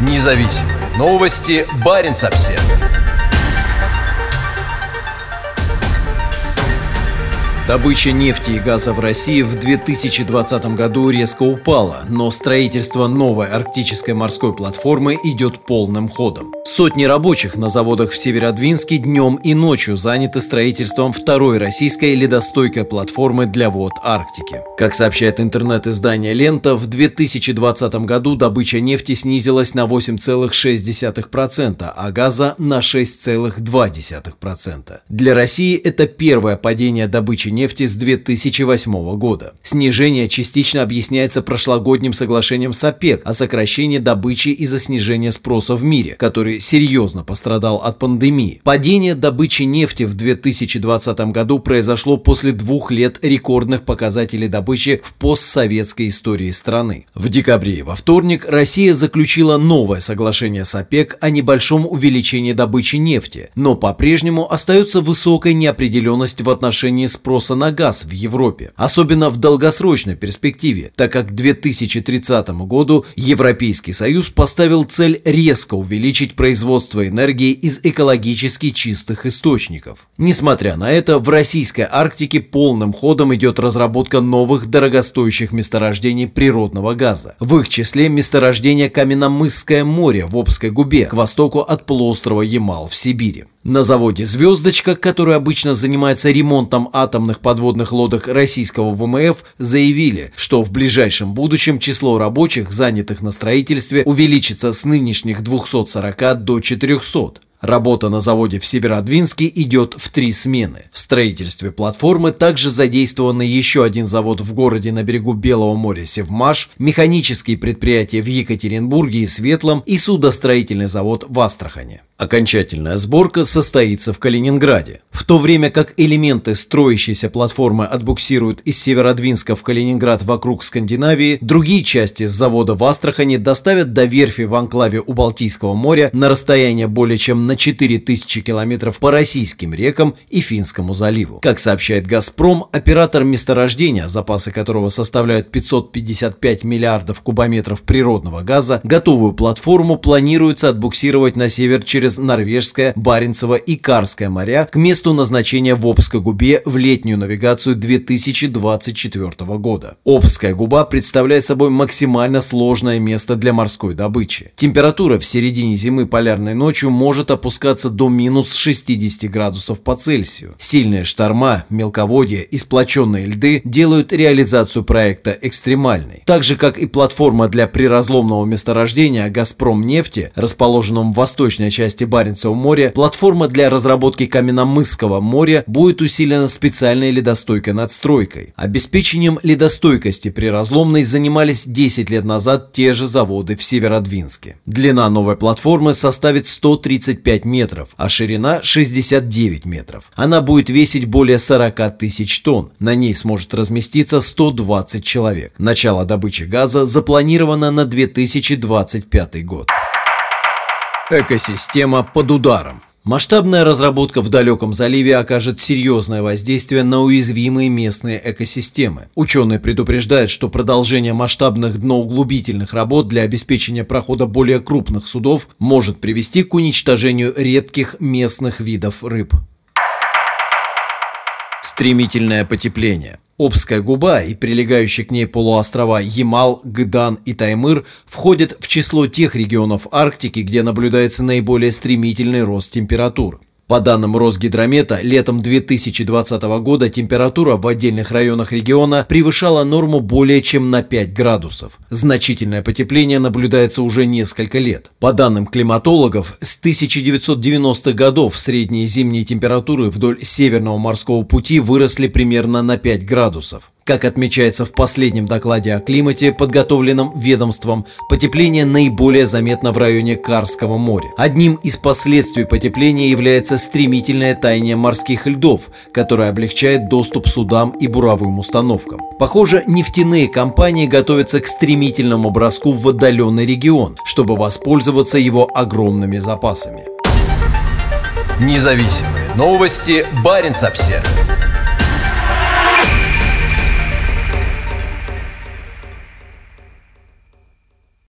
Независимые новости. Барин обсерва Добыча нефти и газа в России в 2020 году резко упала, но строительство новой арктической морской платформы идет полным ходом. Сотни рабочих на заводах в Северодвинске днем и ночью заняты строительством второй российской ледостойкой платформы для вод Арктики. Как сообщает интернет-издание «Лента», в 2020 году добыча нефти снизилась на 8,6%, а газа на 6,2%. Для России это первое падение добычи нефти с 2008 года. Снижение частично объясняется прошлогодним соглашением с ОПЕК о сокращении добычи из-за снижения спроса в мире, который серьезно пострадал от пандемии. Падение добычи нефти в 2020 году произошло после двух лет рекордных показателей добычи в постсоветской истории страны. В декабре во вторник Россия заключила новое соглашение с ОПЕК о небольшом увеличении добычи нефти, но по-прежнему остается высокая неопределенность в отношении спроса на газ в Европе, особенно в долгосрочной перспективе, так как к 2030 году Европейский Союз поставил цель резко увеличить производства энергии из экологически чистых источников. Несмотря на это, в российской Арктике полным ходом идет разработка новых дорогостоящих месторождений природного газа. В их числе месторождение Каменномысское море в Обской губе к востоку от полуострова Ямал в Сибири. На заводе «Звездочка», который обычно занимается ремонтом атомных подводных лодок российского ВМФ, заявили, что в ближайшем будущем число рабочих, занятых на строительстве, увеличится с нынешних 240 до 400. Работа на заводе в Северодвинске идет в три смены. В строительстве платформы также задействованы еще один завод в городе на берегу Белого моря Севмаш, механические предприятия в Екатеринбурге и Светлом и судостроительный завод в Астрахане. Окончательная сборка состоится в Калининграде. В то время как элементы строящейся платформы отбуксируют из Северодвинска в Калининград вокруг Скандинавии, другие части с завода в Астрахани доставят до верфи в анклаве у Балтийского моря на расстояние более чем на 4000 километров по российским рекам и Финскому заливу. Как сообщает «Газпром», оператор месторождения, запасы которого составляют 555 миллиардов кубометров природного газа, готовую платформу планируется отбуксировать на север через Норвежское, Баренцево и Карское моря к месту назначения в Обской губе в летнюю навигацию 2024 года. Обская губа представляет собой максимально сложное место для морской добычи. Температура в середине зимы полярной ночью может опускаться до минус 60 градусов по Цельсию. Сильные шторма, мелководье и сплоченные льды делают реализацию проекта экстремальной. Так же, как и платформа для приразломного месторождения «Газпром нефти», расположенном в восточной части Баренцева моря платформа для разработки Каменномысского моря будет усилена специальной ледостойкой надстройкой. Обеспечением ледостойкости при разломной занимались 10 лет назад те же заводы в Северодвинске. Длина новой платформы составит 135 метров, а ширина 69 метров. Она будет весить более 40 тысяч тонн. На ней сможет разместиться 120 человек. Начало добычи газа запланировано на 2025 год. Экосистема под ударом. Масштабная разработка в далеком заливе окажет серьезное воздействие на уязвимые местные экосистемы. Ученые предупреждают, что продолжение масштабных дноуглубительных работ для обеспечения прохода более крупных судов может привести к уничтожению редких местных видов рыб. Стремительное потепление. Обская губа и прилегающие к ней полуострова Ямал, Гдан и Таймыр входят в число тех регионов Арктики, где наблюдается наиболее стремительный рост температур. По данным Росгидромета, летом 2020 года температура в отдельных районах региона превышала норму более чем на 5 градусов. Значительное потепление наблюдается уже несколько лет. По данным климатологов, с 1990-х годов средние зимние температуры вдоль Северного морского пути выросли примерно на 5 градусов. Как отмечается в последнем докладе о климате, подготовленном ведомством, потепление наиболее заметно в районе Карского моря. Одним из последствий потепления является стремительное таяние морских льдов, которое облегчает доступ судам и буровым установкам. Похоже, нефтяные компании готовятся к стремительному броску в отдаленный регион, чтобы воспользоваться его огромными запасами. Независимые новости. Барин обсервис